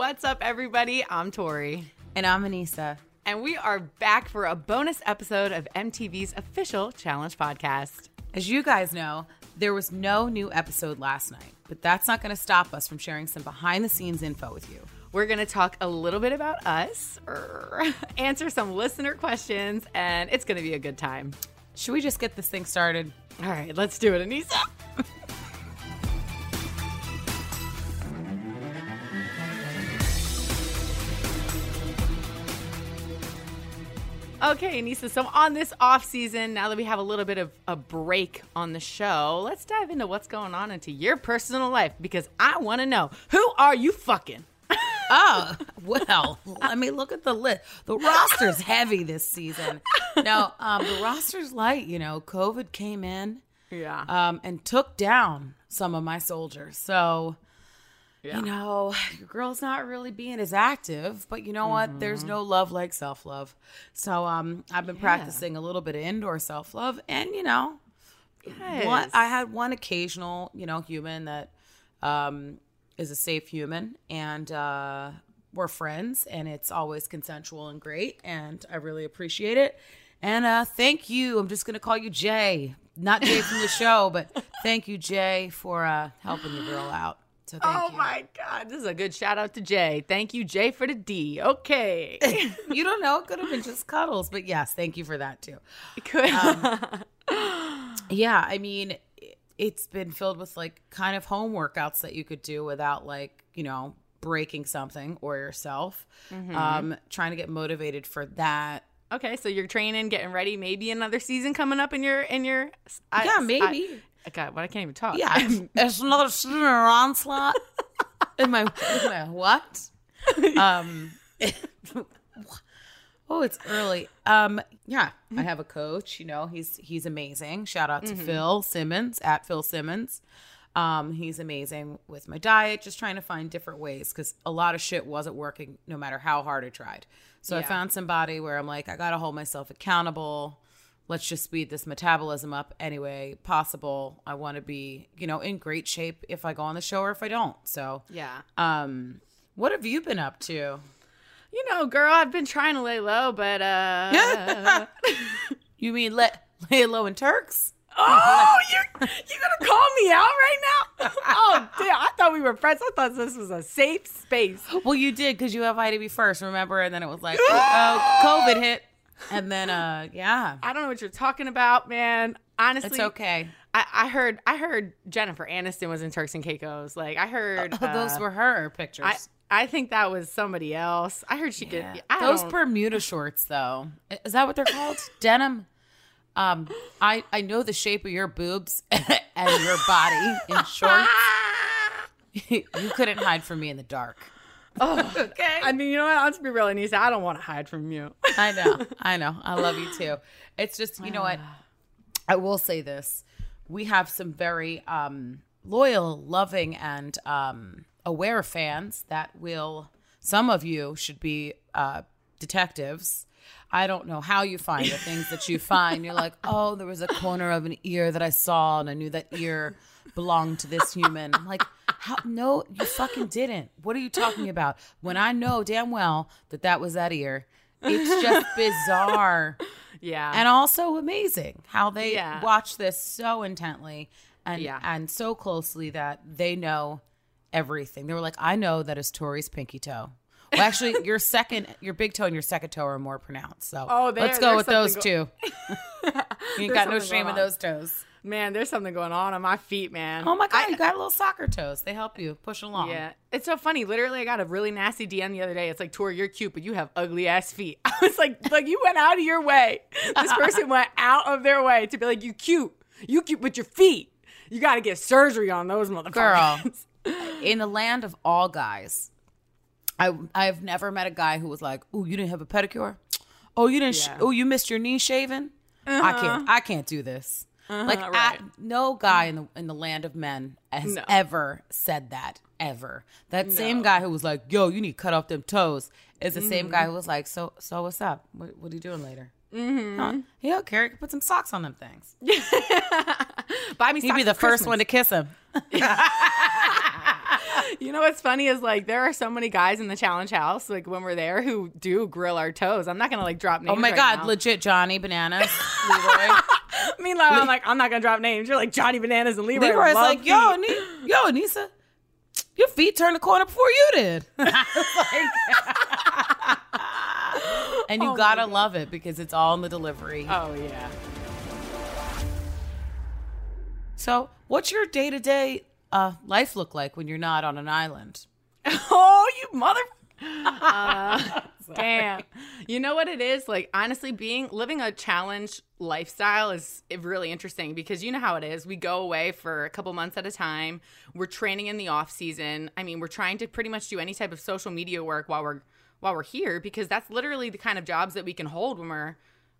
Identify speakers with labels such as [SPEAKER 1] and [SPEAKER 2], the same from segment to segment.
[SPEAKER 1] What's up, everybody? I'm Tori.
[SPEAKER 2] And I'm Aneesa.
[SPEAKER 1] And we are back for a bonus episode of MTV's official Challenge podcast.
[SPEAKER 2] As you guys know, there was no new episode last night, but that's not going to stop us from sharing some behind the scenes info with you.
[SPEAKER 1] We're going to talk a little bit about us, er, answer some listener questions, and it's going to be a good time.
[SPEAKER 2] Should we just get this thing started?
[SPEAKER 1] All right, let's do it, Aneesa. Okay, Aneesa. So on this off season, now that we have a little bit of a break on the show, let's dive into what's going on into your personal life because I want to know who are you fucking?
[SPEAKER 2] oh, well, I mean, look at the list. The roster's heavy this season. No, um, the roster's light. You know, COVID came in,
[SPEAKER 1] yeah,
[SPEAKER 2] um, and took down some of my soldiers. So
[SPEAKER 1] Yeah.
[SPEAKER 2] You know, your girl's not really being as active, but you know what? There's no love like self love. So um, I've been practicing a little bit of indoor self love, and you know, one, I had one occasional, you know, human that um, is a safe human, and uh, we're friends, and it's always consensual and great, and I really appreciate it. And uh, thank you. I'm just gonna call you Jay, not Jay from the show, but thank you, Jay, for uh, helping the girl out. So
[SPEAKER 1] oh
[SPEAKER 2] you.
[SPEAKER 1] my God, this is a good shout out to Jay. Thank you, Jay, for the D. Okay.
[SPEAKER 2] you don't know. It could have been just cuddles, but yes, thank you for that too.
[SPEAKER 1] Good.
[SPEAKER 2] Yeah, I mean, it- it's been filled with like kind of home workouts that you could do without like, you know, breaking something or yourself. Um, trying to get motivated for that.
[SPEAKER 1] okay, so you're training, getting ready. Maybe another season coming up in your in your. I-
[SPEAKER 2] Yeah, maybe.
[SPEAKER 1] I, God, but I can't even talk.
[SPEAKER 2] Yeah, it's another onslaught. in my, in my what? Um, oh, it's early. Um, yeah, I have a coach. You know, he's he's amazing. Shout out to Phil Simmons at Phil Simmons. Um, he's amazing with my diet, just trying to find different ways because a lot of shit wasn't working no matter how hard I tried. So I found somebody where I'm like, I gotta hold myself accountable let's just speed this metabolism up any way possible. I want to be, you know, in great shape if I go on the show or if I don't. So,
[SPEAKER 1] Yeah.
[SPEAKER 2] um, what have you been up to?
[SPEAKER 1] You know, girl, I've been trying to lay low, but uh.
[SPEAKER 2] You mean let lay low in Turks?
[SPEAKER 1] oh, you you gonna call me out right now? oh, damn! I thought we were friends. I thought this was a safe space.
[SPEAKER 2] Well, you did because you invited me first, remember? And then it was like, oh, COVID hit, and then uh, yeah,
[SPEAKER 1] I don't know what you're talking about, man. Honestly,
[SPEAKER 2] it's okay.
[SPEAKER 1] I, I heard I heard Jennifer Aniston was in Turks and Caicos. Like I heard
[SPEAKER 2] Oh, those
[SPEAKER 1] uh,
[SPEAKER 2] were her pictures.
[SPEAKER 1] I I think that was somebody else. I heard she
[SPEAKER 2] Yeah.
[SPEAKER 1] did. I
[SPEAKER 2] Those
[SPEAKER 1] don't-
[SPEAKER 2] Bermuda shorts, though, is that what they're called? Denim. Um, I I know the shape of your boobs and your body in shorts. you couldn't hide from me in the dark.
[SPEAKER 1] Oh, okay. I mean, you know what? Let's be real, Aneesa. I don't want to hide from you.
[SPEAKER 2] I know, I know. I love you too. It's just you know what. I will say this: we have some very um, loyal, loving, and um, aware fans that will. Some of you should be uh, detectives. I don't know how you find the things that you find. You're like, oh, there was a corner of an ear that I saw, and I knew that ear belonged to this human. I'm like, how? No, you fucking didn't. What are you talking about? When I know damn well that that was that ear. It's just bizarre
[SPEAKER 1] Yeah.
[SPEAKER 2] and also amazing how they
[SPEAKER 1] Yeah.
[SPEAKER 2] watch this so intently and
[SPEAKER 1] Yeah.
[SPEAKER 2] and so closely that they know everything. They were like, I know that is Tori's pinky toe. Well, actually, your second, your big toe and your second toe are more pronounced. So
[SPEAKER 1] Oh,
[SPEAKER 2] let's go with those
[SPEAKER 1] something
[SPEAKER 2] two. you ain't got no shame in those toes.
[SPEAKER 1] Man, there's something going on on my feet, man.
[SPEAKER 2] Oh my god,
[SPEAKER 1] I-
[SPEAKER 2] you got a little soccer toes. They help you push along.
[SPEAKER 1] Yeah, it's so funny. Literally, I got a really nasty DM the other day. It's like, "Tori, you're cute, but you have ugly ass feet." I was like, "Like you went out of your way. This person went out of their way to be like, you cute, you cute, but your feet, you got to get surgery on those motherfuckers."
[SPEAKER 2] Girl. in the land of all guys, I I've never met a guy who was like, "Oh, you didn't have a pedicure? Oh, you didn't? Sh-
[SPEAKER 1] Yeah.
[SPEAKER 2] oh, you missed your knee shaving? I can't. Uh-huh. I can't do this." Like,
[SPEAKER 1] Uh-huh. right.
[SPEAKER 2] I, no guy in the in the land of men has
[SPEAKER 1] No.
[SPEAKER 2] ever said that ever. That same guy who was like, "Yo, you need to cut off them toes," is the same
[SPEAKER 1] Mm-hmm.
[SPEAKER 2] guy who was like, "So, so what's up? What, what are you doing later?" Mm-hmm. Yeah, Carrie, put some socks on them things.
[SPEAKER 1] Buy me.
[SPEAKER 2] He'd be the first one to kiss him.
[SPEAKER 1] You know what's funny is like there are so many guys in the challenge house like when we're there who do grill our toes. I'm not gonna like drop names.
[SPEAKER 2] Oh my
[SPEAKER 1] right
[SPEAKER 2] god,
[SPEAKER 1] now.
[SPEAKER 2] legit Johnny Bananas. Leroy.
[SPEAKER 1] Meanwhile, I'm like, I'm not gonna drop names. You're like Johnny Bananas and Leroy.
[SPEAKER 2] Leroy's like, yo,
[SPEAKER 1] feet."
[SPEAKER 2] Yo, Aneesa, your feet turned the corner before you did. and you oh gotta love it because it's all in the delivery.
[SPEAKER 1] Oh yeah.
[SPEAKER 2] so, what's your day to day life look like when you're not on an island?
[SPEAKER 1] Oh, you mother. Uh, damn. You know what it is? Like honestly, being living a challenge lifestyle is really interesting because you know how it is. We go away for a couple months at a time. We're training in the off season. I mean, we're trying to pretty much do any type of social media work while we're while we're here because that's literally the kind of jobs that we can hold when we're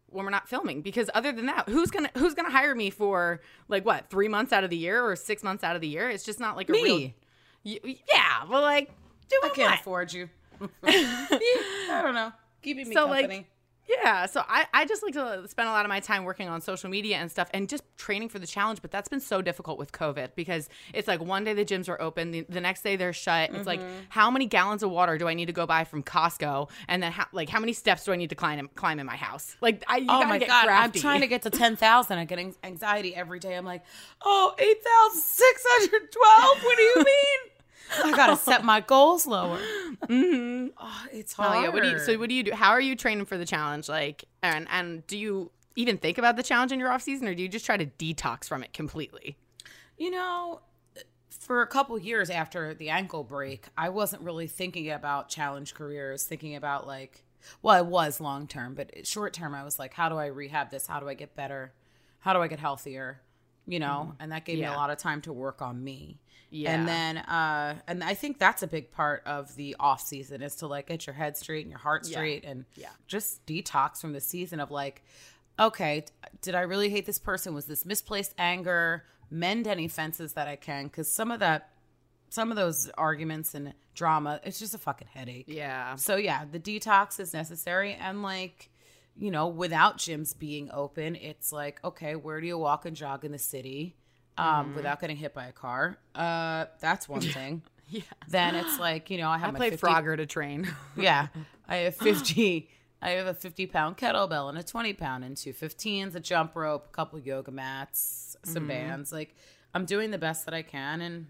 [SPEAKER 1] when we're not filming because other than that who's gonna who's gonna hire me for like what three months out of the year or six months out of the year it's just not like a
[SPEAKER 2] Me.
[SPEAKER 1] real Y- yeah but like do
[SPEAKER 2] I can't
[SPEAKER 1] what?
[SPEAKER 2] afford you. I don't know. Keeping me
[SPEAKER 1] So,
[SPEAKER 2] company.
[SPEAKER 1] like, Yeah, so I, I just like to spend a lot of my time working on social media and stuff and just training for the challenge. But that's been so difficult with COVID because it's like one day the gyms are open, the, the next day they're shut. It's like mm-hmm. how many gallons of water do I need to go buy from Costco, and then how, like how many steps do I need to climb climb in my house? Like I, you
[SPEAKER 2] oh my
[SPEAKER 1] get
[SPEAKER 2] God,
[SPEAKER 1] crafty.
[SPEAKER 2] I'm trying to get to ten thousand. I get an- anxiety every day. I'm like, "Oh, oh, eight thousand six hundred twelve. What do you mean? I gotta set my goals lower. Mm-hmm. Oh, it's
[SPEAKER 1] Oh,
[SPEAKER 2] hard.
[SPEAKER 1] yeah. What do you? So what do you do? How are you training for the challenge? Like, and and do you even think about the challenge in your off season, or do you just try to detox from it completely?
[SPEAKER 2] You know, for a couple years after the ankle break, I wasn't really thinking about challenge careers, thinking about like, well, I was long term, but short term, I was like, how do I rehab this? How do I get better? How do I get healthier? You know, and that gave me a lot of time to work on me.
[SPEAKER 1] Yeah.
[SPEAKER 2] And then, uh, and I think that's a big part of the off season is to like get your head straight and your heart
[SPEAKER 1] Yeah.
[SPEAKER 2] straight and
[SPEAKER 1] Yeah.
[SPEAKER 2] just detox from the season of like, okay, did I really hate this person? Was this misplaced anger? Mend any fences that I can, because some of that, some of those arguments and drama, it's just a fucking headache.
[SPEAKER 1] Yeah.
[SPEAKER 2] So yeah, the detox is necessary, and like, you know, without gyms being open, it's like, okay, where do you walk and jog in the city, um,
[SPEAKER 1] Mm-hmm.
[SPEAKER 2] without getting hit by a car? Uh, that's one thing. yeah. Then it's like, you know, I have
[SPEAKER 1] I
[SPEAKER 2] my
[SPEAKER 1] play
[SPEAKER 2] 50
[SPEAKER 1] Frogger to train.
[SPEAKER 2] yeah. I have 50. I have a 50 pound kettlebell and a 20 pound and two 15s, a jump rope, a couple yoga mats, some bands. Like, I'm doing the best that I can and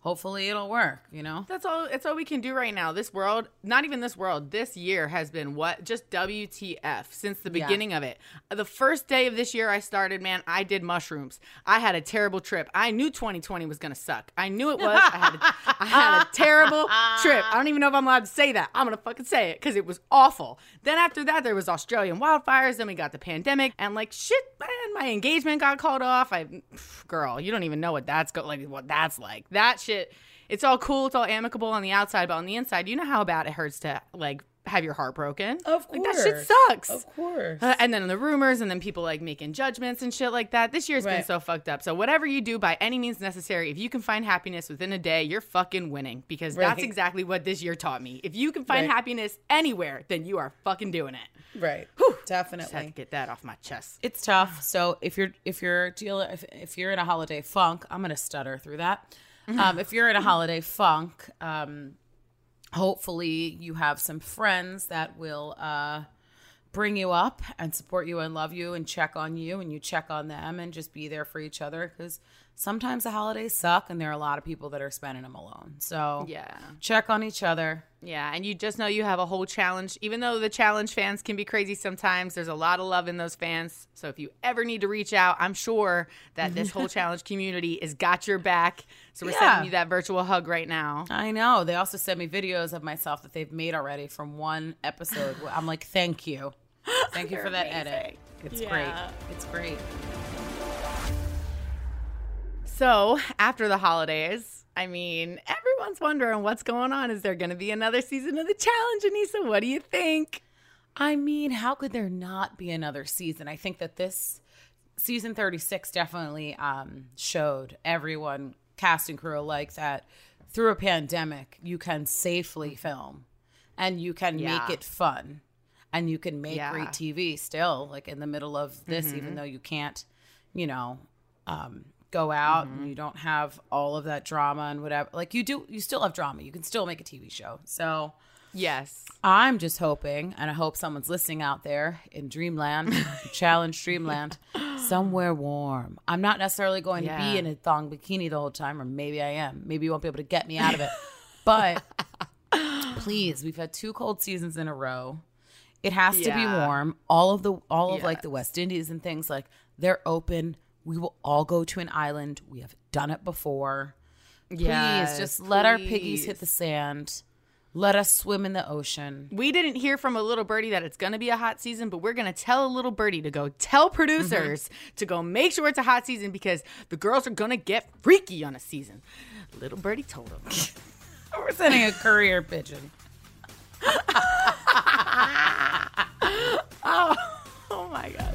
[SPEAKER 2] hopefully it'll work, you know?
[SPEAKER 1] That's all. It's all we can do right now. This world, not even this world. This year has been what just WTF since the
[SPEAKER 2] Yeah.
[SPEAKER 1] beginning of it. The first day of this year, I started. Man, I did mushrooms. I had a terrible trip. I knew 2020 was gonna suck. I knew it was. I had a, I had a terrible trip. I don't even know if I'm allowed to say that. I'm gonna fucking say it because it was awful. Then after that, there was Australian wildfires. Then we got the pandemic, and like shit, man, my engagement got called off. I, girl, you don't even know what that's go like. What that's like. That shit. It's all cool. It's all amicable on the outside, but on the inside, you know how bad it hurts to like have your heart broken.
[SPEAKER 2] Of
[SPEAKER 1] Like, that shit sucks.
[SPEAKER 2] Of course.
[SPEAKER 1] Uh, and then the rumors, and then people like making judgments and shit like that. This year's been so fucked up. So whatever you do, by any means necessary, if you can find happiness within a day, you're fucking winning because that's exactly what this year taught me. If you can find
[SPEAKER 2] Right.
[SPEAKER 1] happiness anywhere, then you are fucking doing it.
[SPEAKER 2] Right.
[SPEAKER 1] Just had to get that off my chest.
[SPEAKER 2] It's tough. So if you're if you're dealing if, if you're in a holiday funk, I'm gonna stutter through that. Um, if you're in a holiday funk, um, hopefully you have some friends that will uh, bring you up and support you and love you and check on you and you check on them and just be there for each other because sometimes the holidays suck and there are a lot of people that are spending them alone. So
[SPEAKER 1] Yeah.
[SPEAKER 2] check on each other.
[SPEAKER 1] Yeah, and you just know you have a whole challenge. Even though the challenge fans can be crazy sometimes, there's a lot of love in those fans. So if you ever need to reach out, I'm sure that this whole challenge community has got your back. So we're
[SPEAKER 2] Yeah.
[SPEAKER 1] sending you that virtual hug right now.
[SPEAKER 2] I know. They also sent me videos of myself that they've made already from one episode. I'm like, thank you. Thank you for that
[SPEAKER 1] amazing.
[SPEAKER 2] edit. It's
[SPEAKER 1] Yeah.
[SPEAKER 2] great. It's great.
[SPEAKER 1] So after the holidays, I mean, everyone's wondering what's going on. Is there going to be another season of the challenge, Aneesa? What do you think?
[SPEAKER 2] I mean, how could there not be another season? I think that this season 36 definitely um, showed everyone, cast and crew alike, that through a pandemic, you can safely film and you can
[SPEAKER 1] Yeah.
[SPEAKER 2] make it fun and you can make
[SPEAKER 1] Yeah.
[SPEAKER 2] great TV still, like in the middle of this, even though you can't, you know, um, go out and mm-hmm. you don't have all of that drama and whatever. Like you do, you still have drama. You can still make a TV show. So.
[SPEAKER 1] Yes.
[SPEAKER 2] I'm just hoping, and I hope someone's listening out there in Dreamland, Challenge Dreamland, somewhere warm. I'm not necessarily going to be in a thong bikini the whole time, or maybe I am. Maybe you won't be able to get me out of it. But please, we've had two cold seasons in a row. It has to be warm. All of the all of like the West Indies and things like they're open. We will all go to an island. We have done it before. Please,
[SPEAKER 1] Yes,
[SPEAKER 2] just let our piggies hit the sand. Let us swim in the ocean.
[SPEAKER 1] We didn't hear from a little birdie that it's going to be a hot season, but we're going to tell a little birdie to go tell mm-hmm. producers to go make sure it's a hot season because the girls are going to get freaky on a season. Little birdie told them.
[SPEAKER 2] We're sending a courier pigeon.
[SPEAKER 1] Oh, oh my God.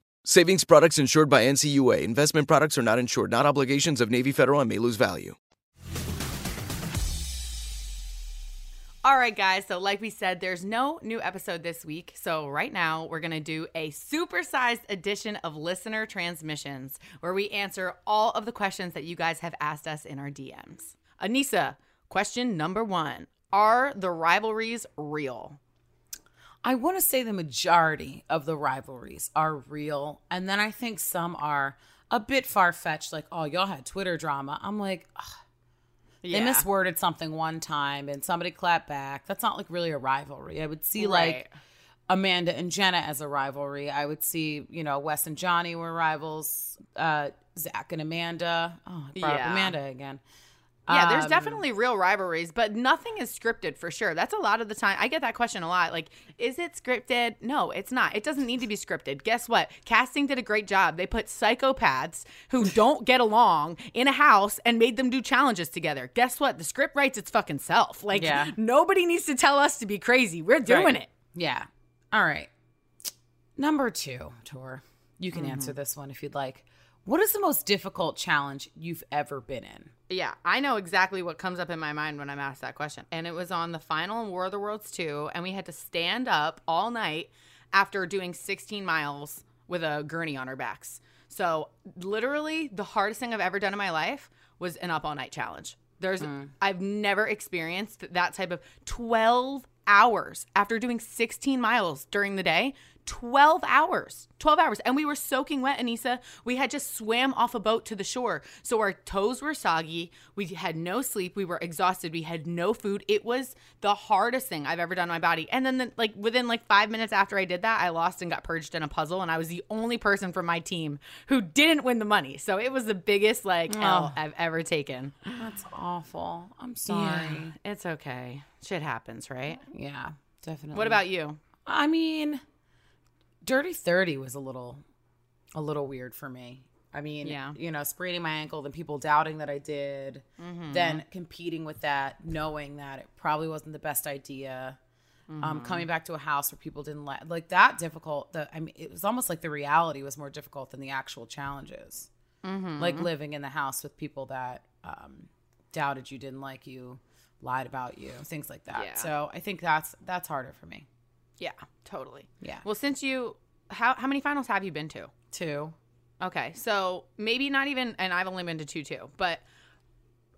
[SPEAKER 3] Savings products insured by NCUA. Investment products are not insured, not obligations of Navy Federal and may lose value.
[SPEAKER 1] All right, guys. So, like we said, there's no new episode this week. So, right now, we're going to do a supersized edition of listener transmissions where we answer all of the questions that you guys have asked us in our DMs. Aneesa, question number one Are the rivalries real?
[SPEAKER 2] I want to say the majority of the rivalries are real. And then I think some are a bit far fetched, like, oh, y'all had Twitter drama. I'm like, ugh, they misworded something one time and somebody clapped back. That's not like really a rivalry. I would see
[SPEAKER 1] Right.
[SPEAKER 2] like Amanda and Jenna as a rivalry. I would see, you know, Wes and Johnny were rivals. Uh, Zach and Amanda. Oh, I brought
[SPEAKER 1] Yeah.
[SPEAKER 2] up Amanda again.
[SPEAKER 1] Yeah, there's
[SPEAKER 2] Um,
[SPEAKER 1] definitely real rivalries, but nothing is scripted for sure. That's a lot of the time. I get that question a lot. Like, is it scripted? No, it's not. It doesn't need to be scripted. Guess what? Casting did a great job. They put psychopaths who don't get along in a house and made them do challenges together. Guess what? The script writes its fucking self. Like,
[SPEAKER 2] Yeah.
[SPEAKER 1] nobody needs to tell us to be crazy. We're doing
[SPEAKER 2] Right.
[SPEAKER 1] it.
[SPEAKER 2] Yeah. All right. Number two, Tor. You can
[SPEAKER 1] Mm-hmm.
[SPEAKER 2] answer this one if you'd like. What is the most difficult challenge you've ever been in?
[SPEAKER 1] Yeah, I know exactly what comes up in my mind when I'm asked that question. And it was on the final War of the Worlds 2, and we had to stand up all night after doing 16 miles with a gurney on our backs. So, literally, the hardest thing I've ever done in my life was an up all night challenge. There's, hmm. I've never experienced that type of 12 hours after doing 16 miles during the day. 12 hours 12 hours. And we were soaking wet aneesa. We had just swam off a boat to the shore. So our toes were soggy. We had no sleep. We were exhausted. We had no food. It was the hardest thing i've ever done on my body. And then the, like within like five minutes after i did that i lost and got purged in a puzzle. And i was the only person from my team who didn't win the money. So it was the biggest like l i've ever taken.
[SPEAKER 2] That's awful. I'm sorry.
[SPEAKER 1] it's okay. Shit happens right?
[SPEAKER 2] Yeah, definitely.
[SPEAKER 1] what about you?
[SPEAKER 2] I mean, Dirty 30 was a little a little weird for me. I mean,
[SPEAKER 1] Yeah.
[SPEAKER 2] you know, spraining my ankle, then people doubting that I did,
[SPEAKER 1] Mm-hmm.
[SPEAKER 2] then competing with that, knowing that it probably wasn't the best idea.
[SPEAKER 1] Mm-hmm.
[SPEAKER 2] Um, coming back to a house where people didn't like like that difficult. The I mean, it was almost like the reality was more difficult than the actual challenges.
[SPEAKER 1] Mm-hmm.
[SPEAKER 2] Like living in the house with people that um, doubted you, didn't like you, lied about you, things like that.
[SPEAKER 1] Yeah.
[SPEAKER 2] So I think that's that's harder for me.
[SPEAKER 1] Yeah totally
[SPEAKER 2] Yeah.
[SPEAKER 1] well since you how, how many finals have you been to
[SPEAKER 2] Two.
[SPEAKER 1] Okay, so maybe not even, and I've only been to two too, but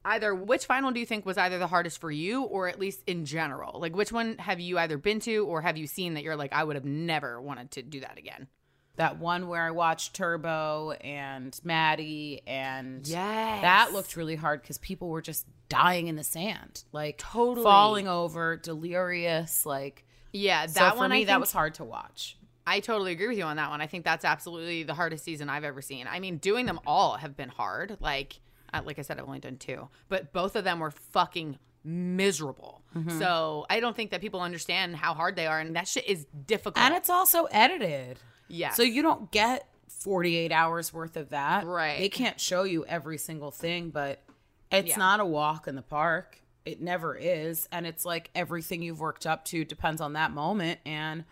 [SPEAKER 1] either which final do you think was either the hardest for you or at least in general? Like, which one have you either been to or have you seen that you're like, I would have never wanted to do that again?
[SPEAKER 2] That one where I watched Turbo and Maddie and
[SPEAKER 1] yeah,
[SPEAKER 2] that looked really hard because people were just dying in the sand, like
[SPEAKER 1] Totally.
[SPEAKER 2] falling over, delirious. Like
[SPEAKER 1] Yeah, that
[SPEAKER 2] so
[SPEAKER 1] one
[SPEAKER 2] me,
[SPEAKER 1] I
[SPEAKER 2] that was hard to watch.
[SPEAKER 1] I totally agree with you on that one. I think that's absolutely the hardest season I've ever seen. I mean, doing them all have been hard. Like, like I said, I've only done two, but both of them were fucking miserable.
[SPEAKER 2] Mm-hmm.
[SPEAKER 1] So I don't think that people understand how hard they are, and that shit is difficult.
[SPEAKER 2] And it's also edited.
[SPEAKER 1] Yeah.
[SPEAKER 2] So you don't get 48 hours worth of that.
[SPEAKER 1] Right.
[SPEAKER 2] They can't show you every single thing, but it's
[SPEAKER 1] Yeah.
[SPEAKER 2] not a walk in the park. It never is. And it's like everything you've worked up to depends on that moment. And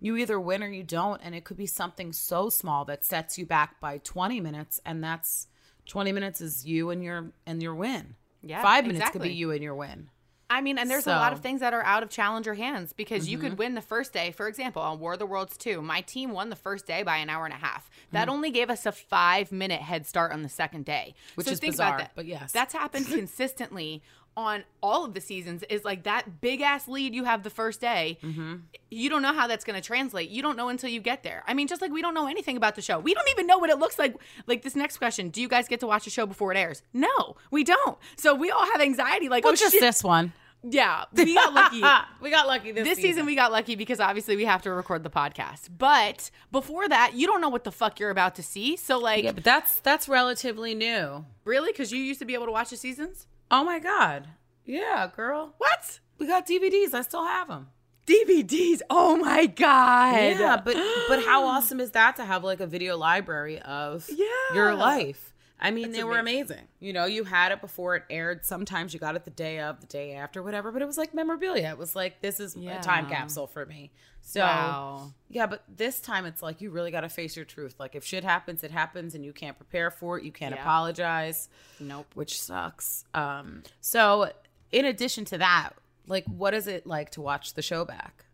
[SPEAKER 2] you either win or you don't. And it could be something so small that sets you back by 20 minutes. And that's 20 minutes is you and your and your win.
[SPEAKER 1] Yeah,
[SPEAKER 2] Five minutes could be you and your win.
[SPEAKER 1] I mean, and there's a lot of things that are out of challenger hands because you
[SPEAKER 2] Mm-hmm.
[SPEAKER 1] could win the first day. For example, on War of the Worlds 2, my team won the first day by an hour and a half. That only gave us a five minute head start on the second day.
[SPEAKER 2] Which
[SPEAKER 1] so
[SPEAKER 2] is
[SPEAKER 1] think
[SPEAKER 2] bizarre,
[SPEAKER 1] about that.
[SPEAKER 2] but yes.
[SPEAKER 1] That's happened consistently on all of the seasons is like that big ass lead you have the first day.
[SPEAKER 2] Mm-hmm.
[SPEAKER 1] You don't know how that's going to translate. You don't know until you get there. I mean, just like we don't know anything about the show. We don't even know what it looks like. Like this next question Do you guys get to watch the show before it airs? No, we don't. So we all have anxiety like,
[SPEAKER 2] Well,
[SPEAKER 1] oh,
[SPEAKER 2] just
[SPEAKER 1] shit.
[SPEAKER 2] this one.
[SPEAKER 1] Yeah, we got lucky.
[SPEAKER 2] we got lucky this,
[SPEAKER 1] this season we got lucky because obviously we have to record the podcast. But before that, you don't know what the fuck you're about to see. So like,
[SPEAKER 2] Yeah, but that's that's relatively new.
[SPEAKER 1] really, because you used to be able to watch the seasons.
[SPEAKER 2] Oh my god. Yeah, girl.
[SPEAKER 1] What
[SPEAKER 2] We got DVDs. I still have them.
[SPEAKER 1] DVDs? Oh my god!
[SPEAKER 2] Yeah, but but how awesome is that to have like a video library of
[SPEAKER 1] Yeah.
[SPEAKER 2] your life? I mean,
[SPEAKER 1] That's
[SPEAKER 2] they were amazing. You know, you had it before it aired. Sometimes you got it the day of, the day after, whatever. But it was like memorabilia. It was like this is a time capsule for me. So
[SPEAKER 1] Wow.
[SPEAKER 2] yeah, but this time it's like you really got to face your truth. Like if shit happens, it happens, and you can't prepare for it. You can't
[SPEAKER 1] Yeah.
[SPEAKER 2] apologize.
[SPEAKER 1] Nope.
[SPEAKER 2] which sucks. Um, so in addition to that, like, what is it like to watch the show back?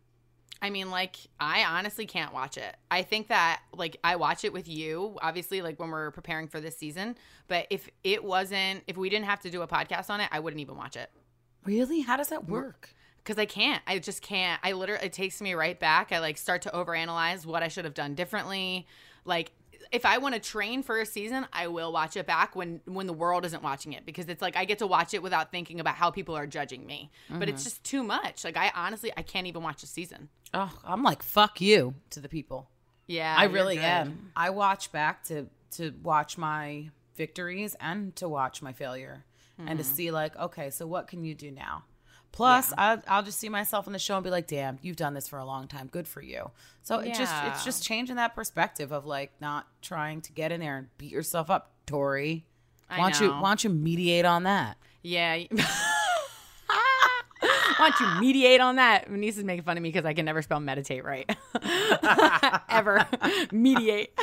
[SPEAKER 1] I mean, like, I honestly can't watch it. I think that, like, I watch it with you, obviously, like, when we're preparing for this season. But if it wasn't, if we didn't have to do a podcast on it, I wouldn't even watch it.
[SPEAKER 2] Really? How does that work?
[SPEAKER 1] because I can't. I just can't. I literally it takes me right back. I like start to overanalyze what I should have done differently. Like if I want to train for a season, I will watch it back when when the world isn't watching it because it's like I get to watch it without thinking about how people are judging me. But it's mm-hmm. just too much. Like I honestly I can't even watch a season.
[SPEAKER 2] Oh, I'm like, fuck you to the people.
[SPEAKER 1] Yeah,
[SPEAKER 2] I really
[SPEAKER 1] good.
[SPEAKER 2] am. I watch back to to watch my victories and to watch my failure. and to mm-hmm. see like, okay, so what can you do now? Plus, I, I'll just see myself in the show and be like, "Damn, you've done this for a long time. Good for you." So it just it's just changing that perspective of like not trying to get in there and beat yourself up, Tori.
[SPEAKER 1] I
[SPEAKER 2] Why don't you. Why don't you mediate on that?
[SPEAKER 1] Yeah. Why don't you mediate on that? My niece is making fun of me because I can never spell meditate right. Ever. mediate.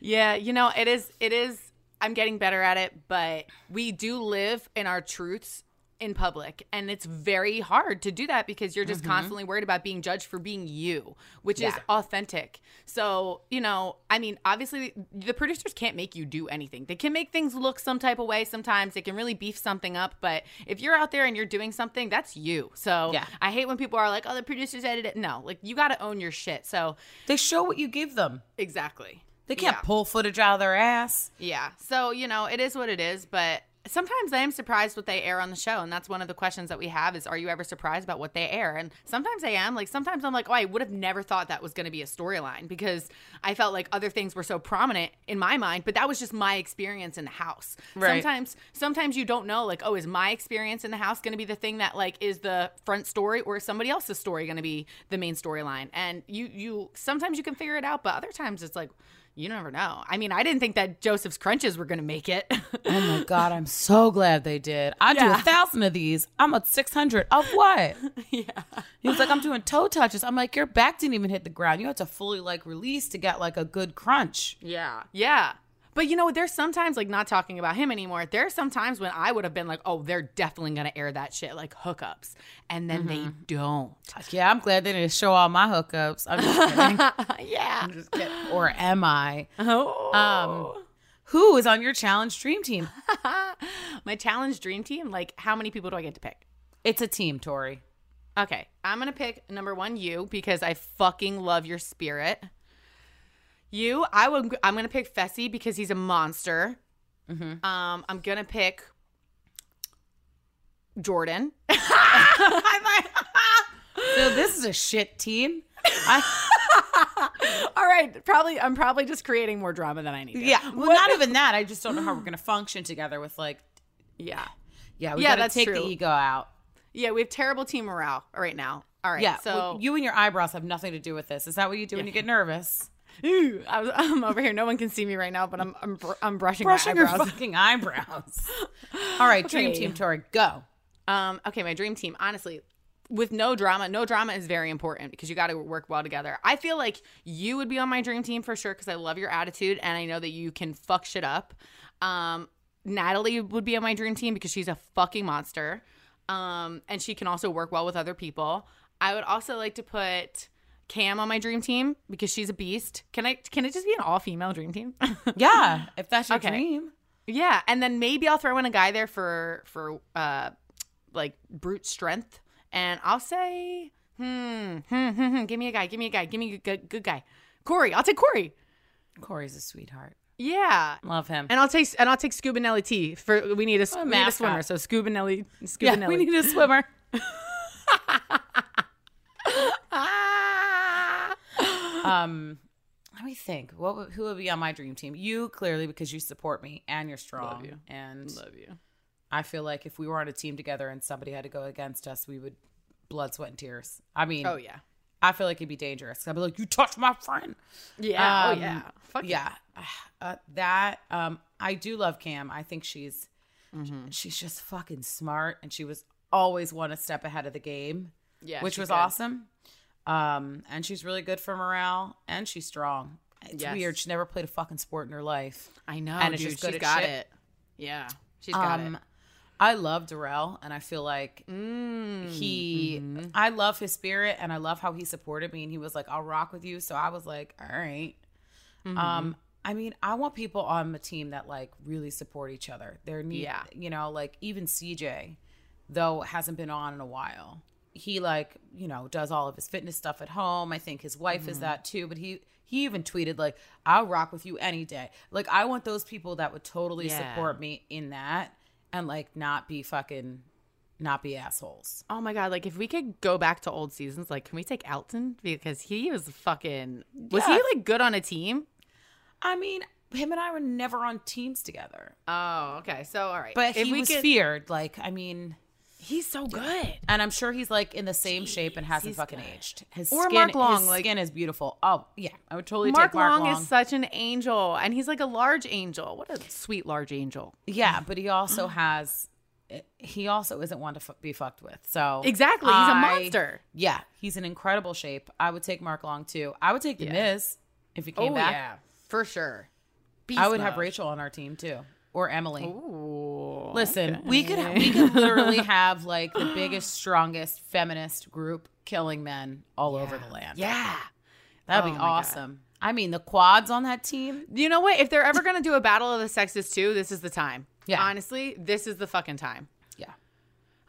[SPEAKER 1] yeah, you know, it is it is I'm getting better at it, but we do live in our truths in public and it's very hard to do that because you're just mm-hmm. constantly worried about being judged for being you which is authentic so you know i mean obviously the producers can't make you do anything they can make things look some type of way sometimes they can really beef something up but if you're out there and you're doing something that's you so
[SPEAKER 2] Yeah.
[SPEAKER 1] i hate when people are like oh the producers edited it no like you got to own your shit so
[SPEAKER 2] They show what you give them.
[SPEAKER 1] exactly
[SPEAKER 2] They can't
[SPEAKER 1] Yeah.
[SPEAKER 2] pull footage out of their ass.
[SPEAKER 1] Yeah. So, you know, it is what it is, but sometimes I am surprised what they air on the show. And that's one of the questions that we have is are you ever surprised about what they air? And sometimes I am. Like sometimes I'm like, oh, I would have never thought that was going to be a storyline because I felt like other things were so prominent in my mind, but that was just my experience in the house.
[SPEAKER 2] Right.
[SPEAKER 1] Sometimes sometimes you don't know, like, oh, is my experience in the house going to be the thing that like is the front story or is somebody else's story going to be the main storyline? And you you sometimes you can figure it out, but other times it's like you never know. I mean, I didn't think that Joseph's crunches were going to make it.
[SPEAKER 2] Oh my god, I'm so glad they did. I do a thousand of these. I'm at six hundred of what? yeah. He was like, I'm doing toe touches. I'm like, your back didn't even hit the ground. You had to fully like release to get like a good crunch.
[SPEAKER 1] Yeah. Yeah. But you know, there's sometimes like not talking about him anymore. There's some times when I would have been like, "Oh, they're definitely gonna air that shit like hookups," and then they don't.
[SPEAKER 2] Yeah, I'm glad they didn't show all my hookups. I'm just kidding.
[SPEAKER 1] yeah.
[SPEAKER 2] I'm just kidding. Or am I?
[SPEAKER 1] Oh.
[SPEAKER 2] Um, who is on your challenge dream team?
[SPEAKER 1] My challenge dream team. Like, how many people do I get to pick?
[SPEAKER 2] It's a team, Tori.
[SPEAKER 1] Okay, I'm gonna pick number one you because I fucking love your spirit. You, I would. I'm gonna pick Fessy because he's a monster.
[SPEAKER 2] Mm-hmm.
[SPEAKER 1] Um, I'm gonna pick Jordan.
[SPEAKER 2] So this is a shit team. I,
[SPEAKER 1] All right, probably. I'm probably just creating more drama than I need. to.
[SPEAKER 2] yeah, well, not even that. I just don't know how we're gonna function together with like.
[SPEAKER 1] yeah,
[SPEAKER 2] Yeah, we
[SPEAKER 1] Yeah,
[SPEAKER 2] gotta
[SPEAKER 1] that's
[SPEAKER 2] take
[SPEAKER 1] true.
[SPEAKER 2] the ego out.
[SPEAKER 1] yeah. We have terrible team morale right now. All right,
[SPEAKER 2] Yeah,
[SPEAKER 1] So
[SPEAKER 2] well, you and your eyebrows have nothing to do with this. Is that what you do when you get nervous?
[SPEAKER 1] Ooh, I was, I'm over here. No one can see me right now, but I'm I'm, br- I'm brushing,
[SPEAKER 2] Brushing
[SPEAKER 1] my
[SPEAKER 2] your fucking eyebrows. All right, dream team, Tori, go.
[SPEAKER 1] Um, okay, my dream team, honestly, with no drama, no drama is very important because you got to work well together. I feel like you would be on my dream team for sure because I love your attitude and I know that you can fuck shit up. Um, Natalie would be on my dream team because she's a fucking monster. Um, and she can also work well with other people. I would also like to put Cam on my dream team because she's a beast. Can I? Can it just be an all female dream team?
[SPEAKER 2] Yeah, if that's your
[SPEAKER 1] Okay.
[SPEAKER 2] dream.
[SPEAKER 1] Yeah, and then maybe I'll throw in a guy there for for uh like brute strength, and I'll say, hmm, hmm, hmm, hmm give me a guy, give me a guy, give me a good, good guy, Corey. I'll take Corey.
[SPEAKER 2] Corey's a sweetheart.
[SPEAKER 1] Yeah,
[SPEAKER 2] Love him.
[SPEAKER 1] and I'll take and I'll take Scuba Nelly T for we need a, we need a swimmer, so Scuba Nelly, Scuba
[SPEAKER 2] yeah, we need a swimmer. Um, let me think. What who would be on my dream team? You clearly because you support me and you're strong.
[SPEAKER 1] Love you.
[SPEAKER 2] And
[SPEAKER 1] Love you.
[SPEAKER 2] I feel like if we were on a team together and somebody had to go against us, we would blood, sweat, and tears. I mean,
[SPEAKER 1] Oh yeah,
[SPEAKER 2] I feel like it'd be dangerous. I'd be like, "You touched my friend."
[SPEAKER 1] yeah,
[SPEAKER 2] Um,
[SPEAKER 1] oh yeah, Fuck
[SPEAKER 2] yeah, uh, that um, I do love Cam. I think she's
[SPEAKER 1] Mm-hmm.
[SPEAKER 2] she's just fucking smart, and she was always one a step ahead of the game,
[SPEAKER 1] yeah,
[SPEAKER 2] which was
[SPEAKER 1] good.
[SPEAKER 2] awesome. Um, and she's really good for morale, and she's strong. It's
[SPEAKER 1] Yes.
[SPEAKER 2] weird. She never played a fucking sport in her life.
[SPEAKER 1] I know,
[SPEAKER 2] and
[SPEAKER 1] dude, she's
[SPEAKER 2] at
[SPEAKER 1] got
[SPEAKER 2] shit.
[SPEAKER 1] it. Yeah, she's got
[SPEAKER 2] Um,
[SPEAKER 1] it.
[SPEAKER 2] I love Darrell, and I feel like
[SPEAKER 1] Mm,
[SPEAKER 2] he.
[SPEAKER 1] mm-hmm.
[SPEAKER 2] I love his spirit, and I love how he supported me, and he was like, "I'll rock with you." So I was like, "All right."
[SPEAKER 1] Mm-hmm.
[SPEAKER 2] Um, I mean, I want people on the team that like really support each other. They're need,
[SPEAKER 1] Yeah.
[SPEAKER 2] you know, like even CJ, though hasn't been on in a while. He like you know does all of his fitness stuff at home. I think his wife
[SPEAKER 1] Mm-hmm.
[SPEAKER 2] is that too. But he he even tweeted like, "I'll rock with you any day." Like I want those people that would totally
[SPEAKER 1] Yeah.
[SPEAKER 2] support me in that and like not be fucking not be assholes.
[SPEAKER 1] Oh my god! Like if we could go back to old seasons, like can we take Elton because he was fucking was
[SPEAKER 2] Yeah.
[SPEAKER 1] he like good on a team?
[SPEAKER 2] I mean, him and I were never on teams together.
[SPEAKER 1] Oh, okay. So all right,
[SPEAKER 2] But
[SPEAKER 1] If
[SPEAKER 2] he
[SPEAKER 1] we
[SPEAKER 2] was
[SPEAKER 1] could-
[SPEAKER 2] feared. Like, I mean,
[SPEAKER 1] He's so good.
[SPEAKER 2] and I'm sure he's like in the same shape and hasn't
[SPEAKER 1] he's
[SPEAKER 2] fucking
[SPEAKER 1] good.
[SPEAKER 2] aged. His
[SPEAKER 1] Or
[SPEAKER 2] skin,
[SPEAKER 1] Mark Long,
[SPEAKER 2] his
[SPEAKER 1] like-
[SPEAKER 2] skin is beautiful. Oh yeah, I would totally
[SPEAKER 1] Mark
[SPEAKER 2] take Mark
[SPEAKER 1] Long,
[SPEAKER 2] Long.
[SPEAKER 1] is such an angel, and he's like a large angel. What a sweet large angel.
[SPEAKER 2] yeah, but he also has. He also isn't one to fu- be fucked with. So
[SPEAKER 1] Exactly, he's a
[SPEAKER 2] I-
[SPEAKER 1] monster.
[SPEAKER 2] Yeah, he's in incredible shape. I would take Mark Long too. I would take the. Miz if he came
[SPEAKER 1] oh
[SPEAKER 2] back.
[SPEAKER 1] yeah, for sure.
[SPEAKER 2] I would have Rachel on our team too, or Emily.
[SPEAKER 1] mode.
[SPEAKER 2] Listen, we could we could literally have like the biggest, strongest feminist group killing men all over the land.
[SPEAKER 1] Yeah.
[SPEAKER 2] that'd
[SPEAKER 1] Oh
[SPEAKER 2] be
[SPEAKER 1] my God.
[SPEAKER 2] awesome. I mean, the quads on that team.
[SPEAKER 1] You know what? If they're ever gonna do a battle of the sexes too, this is the time.
[SPEAKER 2] Yeah.
[SPEAKER 1] Honestly, this is the fucking time.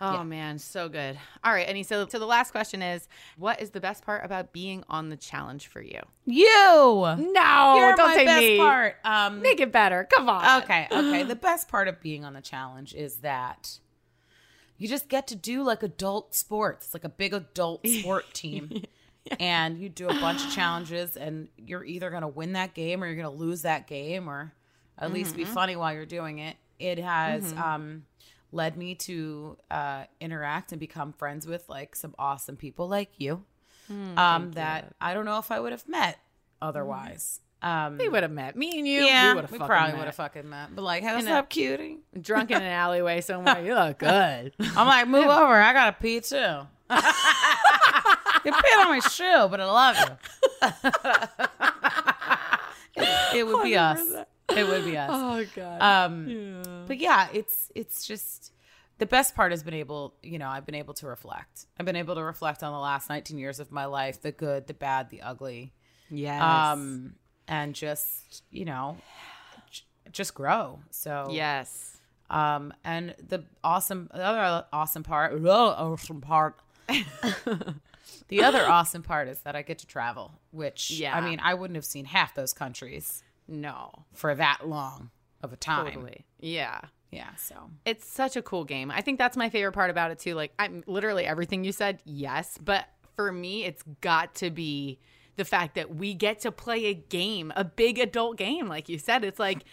[SPEAKER 2] Yeah.
[SPEAKER 1] Oh
[SPEAKER 2] Yeah.
[SPEAKER 1] man, so good. All right, Annie. So, so the last question is, what is the best part about being on the challenge for you?
[SPEAKER 2] You.
[SPEAKER 1] No,
[SPEAKER 2] You're
[SPEAKER 1] don't
[SPEAKER 2] my
[SPEAKER 1] say
[SPEAKER 2] best
[SPEAKER 1] me.
[SPEAKER 2] part. Um,
[SPEAKER 1] Make it better. Come on.
[SPEAKER 2] okay, okay. The best part of being on the challenge is that you just get to do like adult sports. It's like a big adult sport team. And you do a bunch of challenges, and you're either going to win that game or you're going to lose that game, or at least be funny while you're doing it. It has um, led me to uh, interact and become friends with like some awesome people like you um, that I don't know if I would have met otherwise. Um,
[SPEAKER 1] We would have met. Me and you.
[SPEAKER 2] yeah,
[SPEAKER 1] we,
[SPEAKER 2] we, probably would have fucking met. But like, hey, what's up, cutie?
[SPEAKER 1] drunk in an alleyway somewhere. You look good.
[SPEAKER 2] I'm like, move over. I got to pee too. you peed on my shoe, but I love you. it, it would be us. It would be us.
[SPEAKER 1] oh god.
[SPEAKER 2] Um, but yeah, it's it's just the best part has been able, you know, I've been able to reflect. I've been able to reflect on the last 19 years of my life, the good, the bad, the ugly.
[SPEAKER 1] yes.
[SPEAKER 2] Um, and just, you know, j- just grow. So
[SPEAKER 1] yes.
[SPEAKER 2] Um, and the awesome, the other awesome part, the awesome part, the other awesome part is that I get to travel, which,
[SPEAKER 1] Yeah.
[SPEAKER 2] I mean, I wouldn't have seen half those countries
[SPEAKER 1] No.
[SPEAKER 2] for that long of a time.
[SPEAKER 1] Totally. Yeah.
[SPEAKER 2] Yeah. So,
[SPEAKER 1] It's such a cool game. I think that's my favorite part about it too. Like I'm literally everything you said, yes, but for me it's got to be the fact that we get to play a game, a big adult game like you said. It's like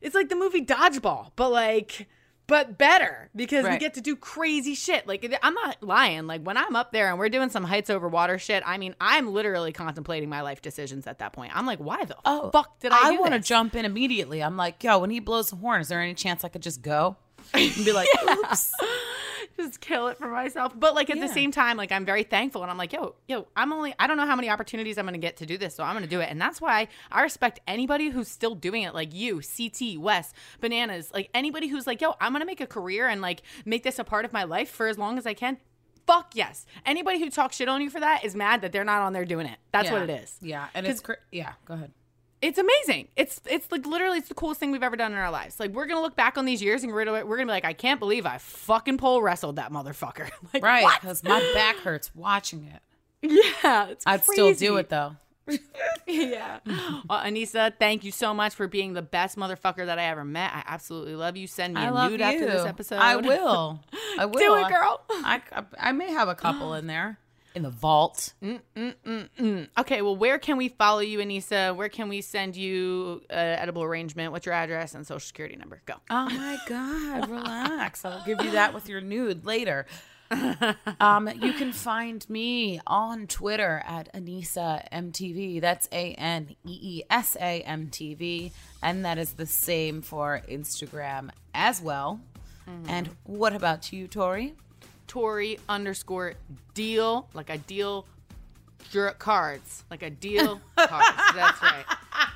[SPEAKER 1] it's like the movie Dodgeball, but like but better because we get to do crazy shit. Like I'm not lying. Like when I'm up there and we're doing some heights over water shit, I mean, I'm literally contemplating my life decisions at that point. I'm like, why the oh, fuck did I,
[SPEAKER 2] I want to jump in immediately. I'm like, yo, when he blows the horn, is there any chance I could just go and be like, oops?
[SPEAKER 1] just kill it for myself. But like at the same time, like I'm very thankful and I'm like, yo, yo, I'm only I don't know how many opportunities I'm gonna get to do this, so I'm gonna do it. And that's why I respect anybody who's still doing it, like you, CT, Wes, Bananas, like anybody who's like, yo, I'm gonna make a career and like make this a part of my life for as long as I can. Fuck yes. Anybody who talks shit on you for that is mad that they're not on there doing it. That's what it is.
[SPEAKER 2] Yeah. And it's, cra- yeah, go ahead.
[SPEAKER 1] It's amazing. It's it's like literally it's the coolest thing we've ever done in our lives. Like we're gonna look back on these years and we're gonna we're gonna be like, I can't believe I fucking pole wrestled that motherfucker. like,
[SPEAKER 2] Right. Because my back hurts watching it.
[SPEAKER 1] Yeah, it's
[SPEAKER 2] I'd still do it though.
[SPEAKER 1] yeah. Well, Aneesa, thank you so much for being the best motherfucker that I ever met. I absolutely love you. Send me
[SPEAKER 2] I
[SPEAKER 1] a nude
[SPEAKER 2] you.
[SPEAKER 1] after this episode.
[SPEAKER 2] I will. I will.
[SPEAKER 1] Do it, girl.
[SPEAKER 2] I, I, I may have a couple in there in the vault.
[SPEAKER 1] Okay, well, where can we follow you, Aneesa? Where can we send you uh, edible arrangement? What's your address and social security number? Go.
[SPEAKER 2] Oh my God, relax. I'll give you that with your nude later. um, you can find me on Twitter at Aneesa MTV. That's A N E E S A M T V. And that is the same for Instagram as well. And what about you, Tori?
[SPEAKER 1] Tori underscore deal, like I deal cards, like I deal cards. That's right.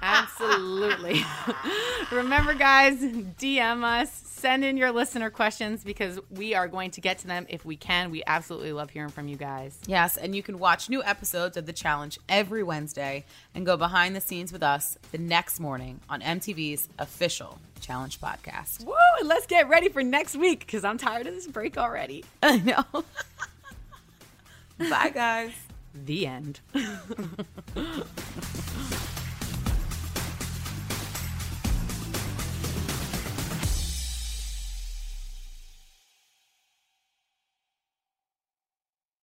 [SPEAKER 1] Absolutely. Remember, guys, DM us, send in your listener questions because we are going to get to them if we can. We absolutely love hearing from you guys.
[SPEAKER 2] Yes, and you can watch new episodes of The Challenge every Wednesday and go behind the scenes with us the next morning on MTV's official Challenge podcast.
[SPEAKER 1] Woo! And let's get ready for next week because I'm tired of this break already.
[SPEAKER 2] I know. Bye, guys.
[SPEAKER 1] The end.